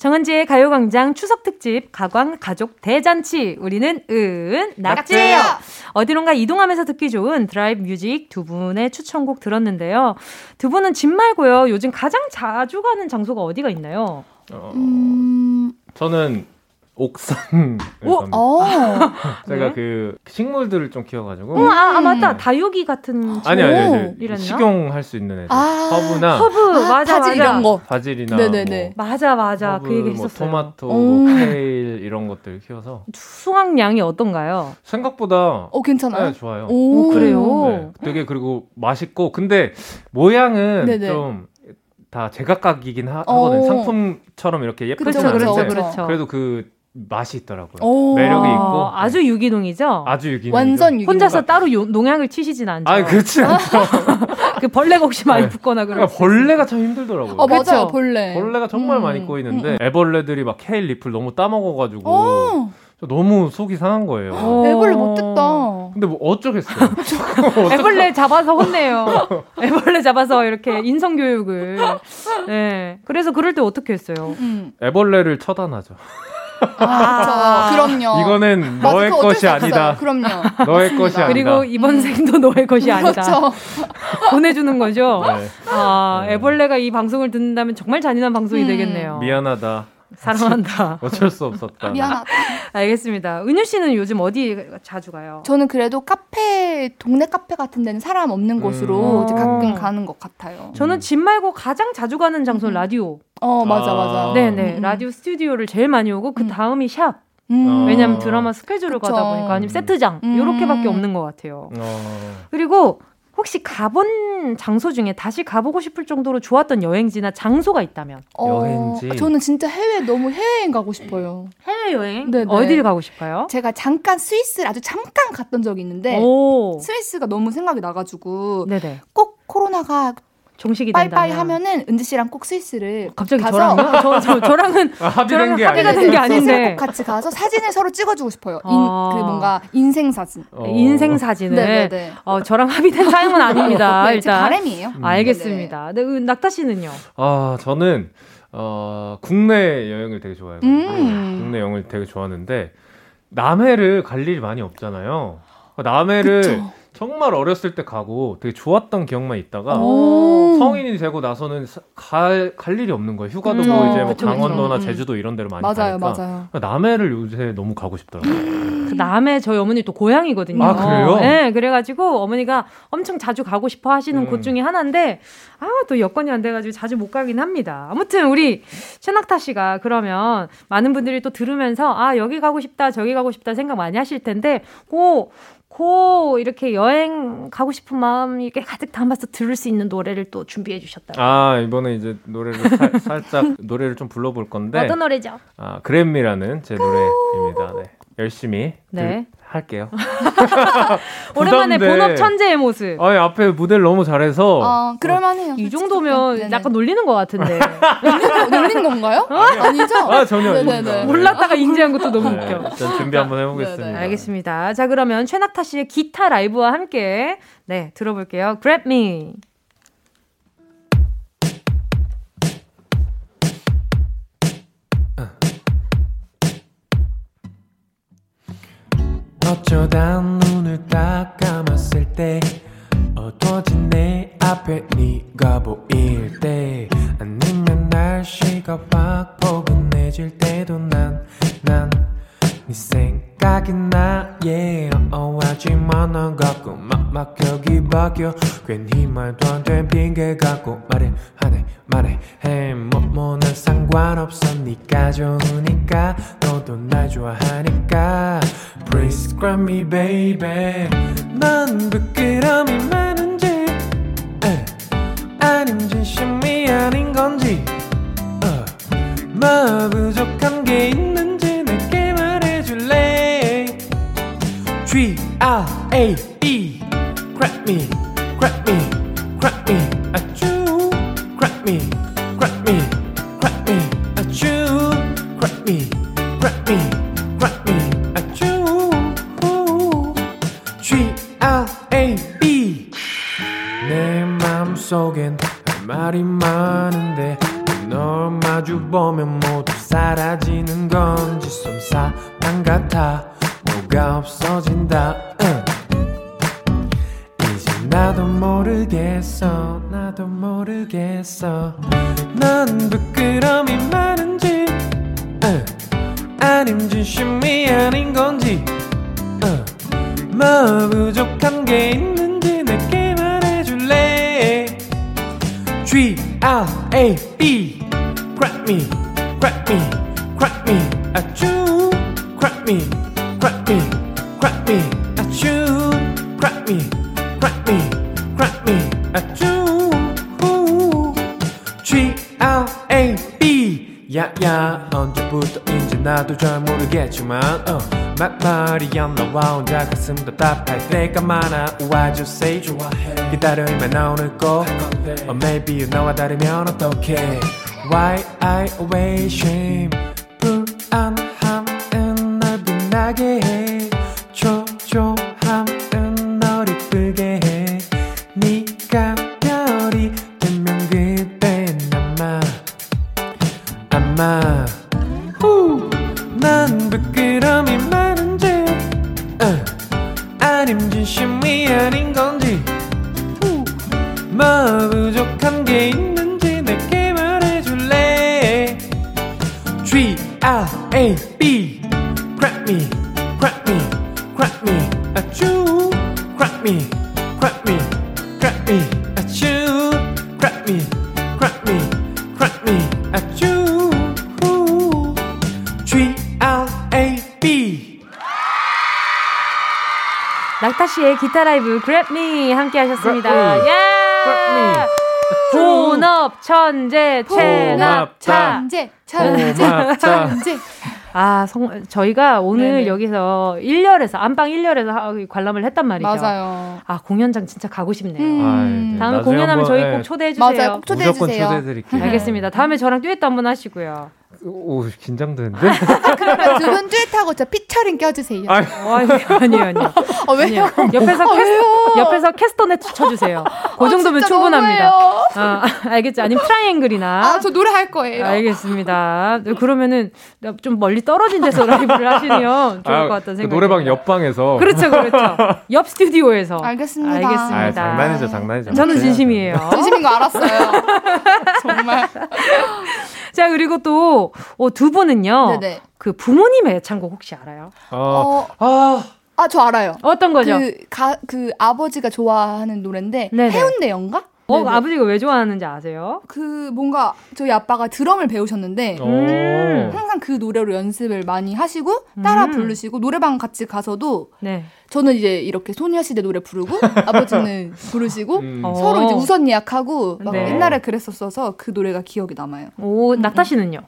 정은지의 가요광장 추석특집 가광 가족 대잔치 우리는 은 낙지예요. 어디론가 이동하면서 듣기 좋은 드라이브 뮤직 두 분의 추천곡 들었는데요. 두 분은 집 말고요. 요즘 가장 자주 가는 장소가 어디가 있나요? 어, 음... 저는 옥상. 오, 어. 제가 네? 그 식물들을 좀 키워가지고. 어, 아, 아, 맞다. 다육이 같은. 아니, 아니, 아니. 식용할 수 있는 애들. 아, 허브나. 허브, 맞아, 바질 맞아. 이런 거. 바질이나. 네네네. 뭐 맞아, 맞아. 허브, 그 얘기 뭐 했었어요. 토마토, 뭐 케일 이런 것들 키워서. 수확량이 어떤가요? 생각보다. 어, 괜찮아요. 네, 좋아요. 오, 그래요? 네, 되게 그리고 맛있고. 근데 모양은 네네. 좀. 다 제각각이긴 하, 거든요 상품처럼 이렇게 예쁘지 않은데 그렇죠, 그렇죠. 그래도 그 맛이 있더라고요. 매력이 있고 아주 유기농이죠. 아주 유기농. 완전 유기농. 혼자서 따로 요, 농약을 치시진 않죠. 아, 그렇지 않죠. 그 벌레가 혹시 많이 네. 붙거나 그러면 그러니까 벌레가 참 힘들더라고요. 어, 맞아요. 벌레. 벌레가 정말 음, 많이 꼬이는데 음, 음. 애벌레들이 막 케일 잎을 너무 따먹어가지고 오. 너무 속이 상한 거예요. 애벌레 못됐다. 근데 뭐 어쩌겠어요. 애벌레 잡아서 혼내요. 애벌레 잡아서 이렇게 인성 교육을. 네. 그래서 그럴 때 어떻게 했어요? 음. 애벌레를 처단하죠. 아. 그럼요. 이거는 너의 것이 아니다. 그럼요. 너의 것이 아니다. 그리고 이번 음. 생도 너의 것이 아니다. 그렇죠. 보내주는 거죠. 네. 아, 네. 애벌레가 이 방송을 듣는다면 정말 잔인한 방송이 음. 되겠네요. 미안하다. 사랑한다. 어쩔 수 없었다. 미안하다. 알겠습니다. 은유 씨는 요즘 어디 자주 가요? 저는 그래도 카페, 동네 카페 같은 데는 사람 없는 음. 곳으로 이제 가끔 가는 것 같아요. 저는 집 말고 가장 자주 가는 장소는 음. 라디오. 어, 맞아, 맞아. 네네. 음. 라디오 스튜디오를 제일 많이 오고, 그 다음이 샵. 음. 왜냐면 드라마 스케줄을 그쵸. 가다 보니까 아니면 세트장 음. 요렇게밖에 없는 것 같아요. 어. 그리고 혹시 가본 장소 중에 다시 가보고 싶을 정도로 좋았던 여행지나 장소가 있다면? 어, 여행지. 저는 진짜 해외 너무 해외여행 가고 싶어요. 해외 여행? 네. 어디를 가고 싶어요? 제가 잠깐 스위스를 아주 잠깐 갔던 적이 있는데 오. 스위스가 너무 생각이 나가지고 네네. 꼭 코로나가 종식이 된다. 빠이빠이 하면은 은지 씨랑 꼭 스위스를 갑자기 가서 저랑요? 저, 저, 저랑은 아, 합의된 게 합의가 된 게 아닌데 꼭 같이 가서 사진을 서로 찍어주고 싶어요. 인, 아. 그 뭔가 인생 사진. 어. 인생 사진을. 네네네. 어, 저랑 합의된 사항은 아닙니다. 네, 일단 바람이에요. 음. 알겠습니다. 네, 낙타 씨는요? 아 저는 어, 국내 여행을 되게 좋아해요. 음. 국내 여행을 되게 좋아하는데 남해를 갈 일이 많이 없잖아요. 남해를 그쵸. 정말 어렸을 때 가고 되게 좋았던 기억만 있다가 성인이 되고 나서는 갈, 갈 일이 없는 거예요. 휴가도 음, 뭐 이제 뭐 그쵸, 강원도나 그쵸. 음. 제주도 이런 데로 많이 맞아요, 가니까 맞아요. 남해를 요새 너무 가고 싶더라고요. 그 남해 저희 어머니 또 고향이거든요. 아 그래요? 네, 그래가지고 어머니가 엄청 자주 가고 싶어 하시는 음. 곳 중에 하나인데 아또 여건이 안 돼가지고 자주 못 가긴 합니다. 아무튼 우리 최낙타 씨가 그러면 많은 분들이 또 들으면서 아 여기 가고 싶다 저기 가고 싶다 생각 많이 하실 텐데 고 고 이렇게 여행 가고 싶은 마음이 이렇게 가득 담아서 들을 수 있는 노래를 또 준비해 주셨다고. 아 이번에 이제 노래를 사, 살짝 노래를 좀 불러볼 건데 어떤 노래죠? 아 그램미라는 제 노래입니다. 네. 열심히 네. 할게요. 오랜만에 본업 천재의 모습. 아니 앞에 무대를 너무 잘해서. 아 그럴만해요. 이 정도면 약간 놀리는 것 같은데. 놀리는 건가요? 아니죠? 아 전혀. 네네네. 몰랐다가 인지한 것도 너무 네, 웃겨. 일단 준비 한번 해보겠습니다. 네네. 알겠습니다. 자 그러면 최낙타 씨의 기타 라이브와 함께 네 들어볼게요. Grab Me. 어쩌다 눈을 딱 감았을 때 어두워진 내 앞에 네가 보일 때 아니면 날씨가 확 포근해질 때도 난 난 네 생각 이 나 yeah 어하지만 넌 갖고 막 막격이 바뀌어 괜히 말도 안돼 핑계 갖고 말해 하네 말해. 해뭐 뭐는 상관없어 니가 좋으니까 너도 날 좋아하니까. Please grab me baby. 난 부끄러움이 많은지 에, 아님 진심이 아닌 건지 어, 뭐 부족한 게 있는지 G R A E grab me grab me grab me 아쭈 grab me grab me grab me 아쭈 grab me grab me grab me 아쭈 G R A B 내 마음속엔 할 말이 많은데 널 마주 보면 모두 사라지는 건지 솜사탕 같아 뭐가 없어진다. 응. 이제 나도 모르겠어. 나도 모르겠어. 넌 부끄러움이 많은지 응. 아님 진심이 아닌 건지 응. 뭐 부족한 게 있는지 내게 말해줄래? G R A B grab me grab me grab me. 아쭈 grab me grab me grab me 아쭈 grab me grab me grab me 아쭈 G R A B 야야 언제부터인지 나도 잘 모르겠지만 어, 막말이 안 나와 혼자 가슴 답답할 때가 많아 Why you say 좋아해 기다리면 나 오늘 꼭 Or maybe 너와 다르면 어떡해 Why I always shame 기타 라이브 Grab Me 함께 하셨습니다. 예! 본업 천재 최낙타. 천재, 천재. 천재. 아, 성, 저희가 오늘 네네. 여기서 1열에서 안방 1열에서 하- 관람을 했단 말이죠. 맞아요. 아, 공연장 진짜 가고 싶네요. 음. 아, 네. 다음에 공연하면 한번, 저희 예, 꼭 초대해 주세요. 맞아요. 꼭 초대해 무조건 주세요. 초대해드릴게요. 알겠습니다. 다음에 저랑 듀엣도 한번 하시고요. 오, 긴장되는데? 그러면 두 분 듀엣하고 저 피처링 껴주세요. 아, 어, 아니, 아니요, 아니요. 어, 왜요? 아니요. 옆에서 아, 캐스, 왜요? 옆에서 캐스터넷 쳐주세요. 그 아, 정도면 충분합니다. 아, 알겠죠? 아니면 트라이앵글이나. 아, 저 노래 할 거예요. 알겠습니다. 네, 그러면은 좀 멀리 떨어진 데서 라이브를 하시면 좋을 것 같다는 그 생각이 노래방 듭니다. 옆방에서. 그렇죠, 그렇죠. 옆 스튜디오에서. 알겠습니다. 알겠습니다. 아, 장난이죠, 장난이죠. 저는 진심이에요. 진심인 거 알았어요. 정말. 자, 그리고 또, 어, 두 분은요. 네네. 그 부모님의 애창곡 혹시 알아요? 어, 어, 아, 아, 저 알아요. 어떤 거죠? 그, 가, 그 아버지가 좋아하는 노래인데 네네. 해운대 연가? 어, 네네. 아버지가 왜 좋아하는지 아세요? 그 뭔가 저희 아빠가 드럼을 배우셨는데 음. 항상 그 노래로 연습을 많이 하시고 따라 음. 부르시고 노래방 같이 가서도 네. 저는 이제 이렇게 소녀시대 노래 부르고 아버지는 부르시고 음. 어. 서로 이제 우선 예약하고 막 네. 옛날에 그랬었어서 그 노래가 기억이 남아요. 오, 낙타 씨는요?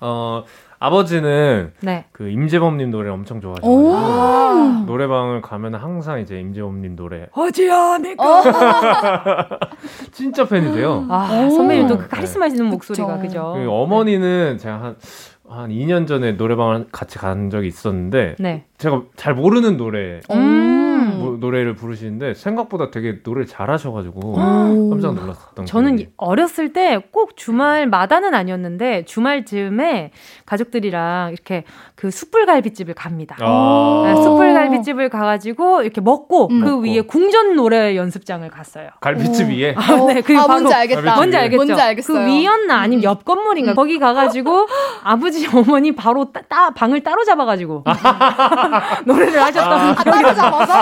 어, 아버지는 네. 그 임재범님 노래 엄청 오. 좋아하셔가지고 노래방을 가면 항상 이제 임재범님 노래 어찌합니까? 진짜 팬이세요. 아, 오. 선배님도 그 네. 카리스마 있는 목소리가, 그죠? 그 어머니는 제가 한, 한 2년 전에 노래방을 같이 간 적이 있었는데 네. 제가 잘 모르는 노래 음. 뭐, 노래를 부르시는데 생각보다 되게 노래를 잘하셔가지고 오. 깜짝 놀랐었던 저는 기억이. 어렸을 때 꼭 주말마다는 아니었는데 주말쯤에 가족들이랑 이렇게 그 숯불갈비집을 갑니다. 아, 네, 숯불갈비집을 가가지고 이렇게 먹고 음. 그 먹고. 위에 궁전 노래 연습장을 갔어요. 갈비집 위에 어, 네, 그 아, 바로- 뭔지 알겠다. 뭔지 알겠죠? 뭔지 알겠어요. 그 위였나 아니면 옆 건물인가 거기 가가지고 아버지 어머니 바로 따, 따- 방을 따로 잡아가지고 노래를 하셨던 아, 기억이 따로 잡아서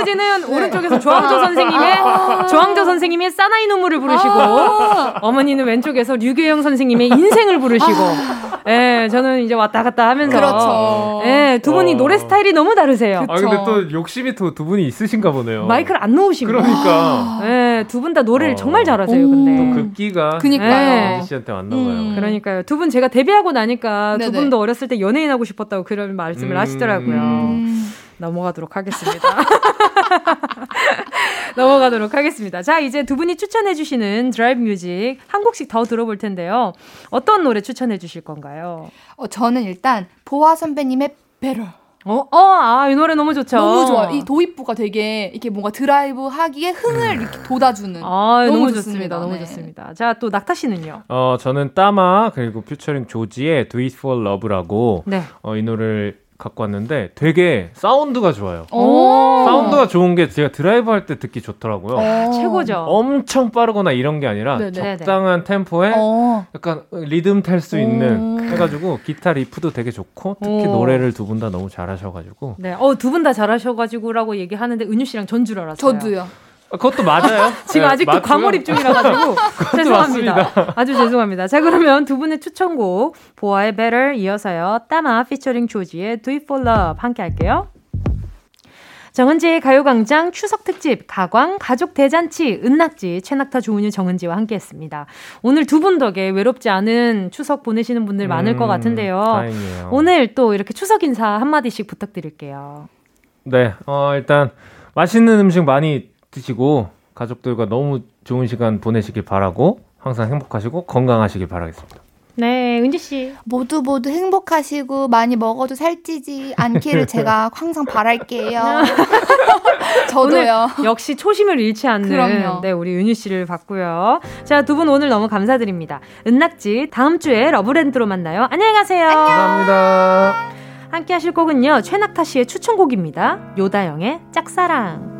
아버지는 오른쪽에서 조항조 선생님의 조항조 선생님의 사나이 눈물을 부르시고 어머니는 왼쪽에서 류계영 선생님의 인생을 부르시고 예 저는 이제 왔다 갔다 하면서 그렇죠. 예, 두 분이 어. 노래 스타일이 너무 다르세요. 아 근데 또 욕심이 또 두 분이 있으신가 보네요. 마이크를 안 놓으시고 그러니까 예, 두 분 다 노래를 어. 정말 잘하세요. 오. 근데 또 급기가 그니까요. 네. 이지 씨한테 왔나 봐요. 음. 그러니까요. 두 분 제가 데뷔하고 나니까 두 네네. 분도 어렸을 때 연예인 하고 싶었다고 그런 말씀을 음. 하시더라고요. 음. 넘어가도록 하겠습니다. 넘어가도록 하겠습니다. 자, 이제 두 분이 추천해주시는 드라이브 뮤직 한 곡씩 더 들어볼 텐데요. 어떤 노래 추천해주실 건가요? 어, 저는 일단 보아 선배님의 Better. 어, 어, 아, 이 노래 너무 좋죠. 너무 좋아요. 이 도입부가 되게 이렇게 뭔가 드라이브 하기에 흥을 이렇게 돋아주는. 아, 너무, 너무 좋습니다. 좋습니다. 너무 네. 좋습니다. 자, 또 낙타 씨는요? 어 저는 따마 그리고 피처링 조지의 Do It For Love라고 네. 어, 이 노래를 갖고 왔는데 되게 사운드가 좋아요. 오. 사운드가 좋은 게 제가 드라이브 할 때 듣기 좋더라고요. 어. 최고죠. 엄청 빠르거나 이런 게 아니라 네네. 적당한 템포에 어. 약간 리듬 탈 수 있는 오. 해가지고 기타 리프도 되게 좋고 특히 오. 노래를 두 분 다 너무 잘하셔가지고 네. 어, 두 분 다 잘하셔가지고라고 얘기하는데 은유 씨랑 전 줄 알았어요. 저도요. 아, 그것도 맞아요. 지금 네, 아직도 맞고요. 과몰입 중이라 가지고 죄송합니다. 아주 죄송합니다. 자 그러면 두 분의 추천곡 보아의 Better 이어서요 따마 피처링 조지의 Do It For Love 함께 할게요. 정은지의 가요광장 추석 특집 가광 가족 대잔치 은낙지 최낙타 조은유 정은지와 함께했습니다. 오늘 두 분 덕에 외롭지 않은 추석 보내시는 분들 많을 것 음, 같은데요. 다행이에요. 오늘 또 이렇게 추석 인사 한 마디씩 부탁드릴게요. 네, 어, 일단 맛있는 음식 많이 드시고 가족들과 너무 좋은 시간 보내시길 바라고 항상 행복하시고 건강하시길 바라겠습니다. 네, 은지 씨. 모두 모두 행복하시고 많이 먹어도 살찌지 않기를 제가 항상 바랄게요. 저도요. 역시 초심을 잃지 않는 그럼요. 네, 우리 윤희 씨를 봤고요. 자, 두 분 오늘 너무 감사드립니다. 은낙지 다음 주에 러브랜드로 만나요. 안녕히 가세요. 감사합니다. 함께 하실 곡은요. 최낙타 씨의 추천곡입니다. 요다영의 짝사랑.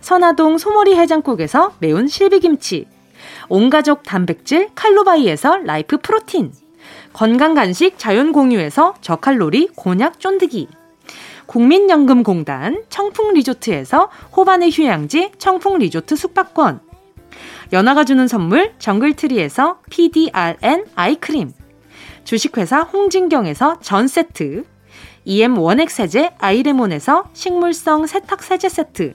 선화동 소머리 해장국에서 매운 실비김치. 온가족 단백질 칼로바이에서 라이프 프로틴. 건강 간식 자연 공유에서 저칼로리 곤약 쫀득이. 국민연금공단 청풍리조트에서 호반의 휴양지 청풍리조트 숙박권. 연아가 주는 선물 정글트리에서 PDRN 아이크림. 주식회사 홍진경에서 전세트. EM 원액 세제 아이레몬에서 식물성 세탁 세제 세트.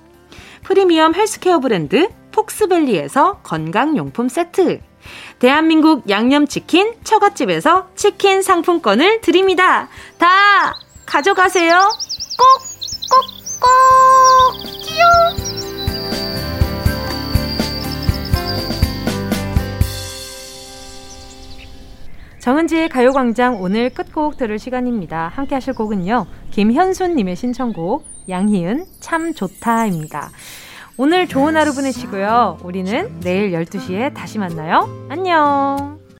프리미엄 헬스케어 브랜드 폭스밸리에서 건강용품 세트. 대한민국 양념치킨 처갓집에서 치킨 상품권을 드립니다. 다 가져가세요. 꼭, 꼭, 꼭! 끼용! 정은지의 가요광장 오늘 끝곡 들을 시간입니다. 함께 하실 곡은요. 김현수님의 신청곡 양희은 참 좋다입니다. 오늘 좋은 하루 보내시고요. 우리는 내일 12시에 다시 만나요. 안녕!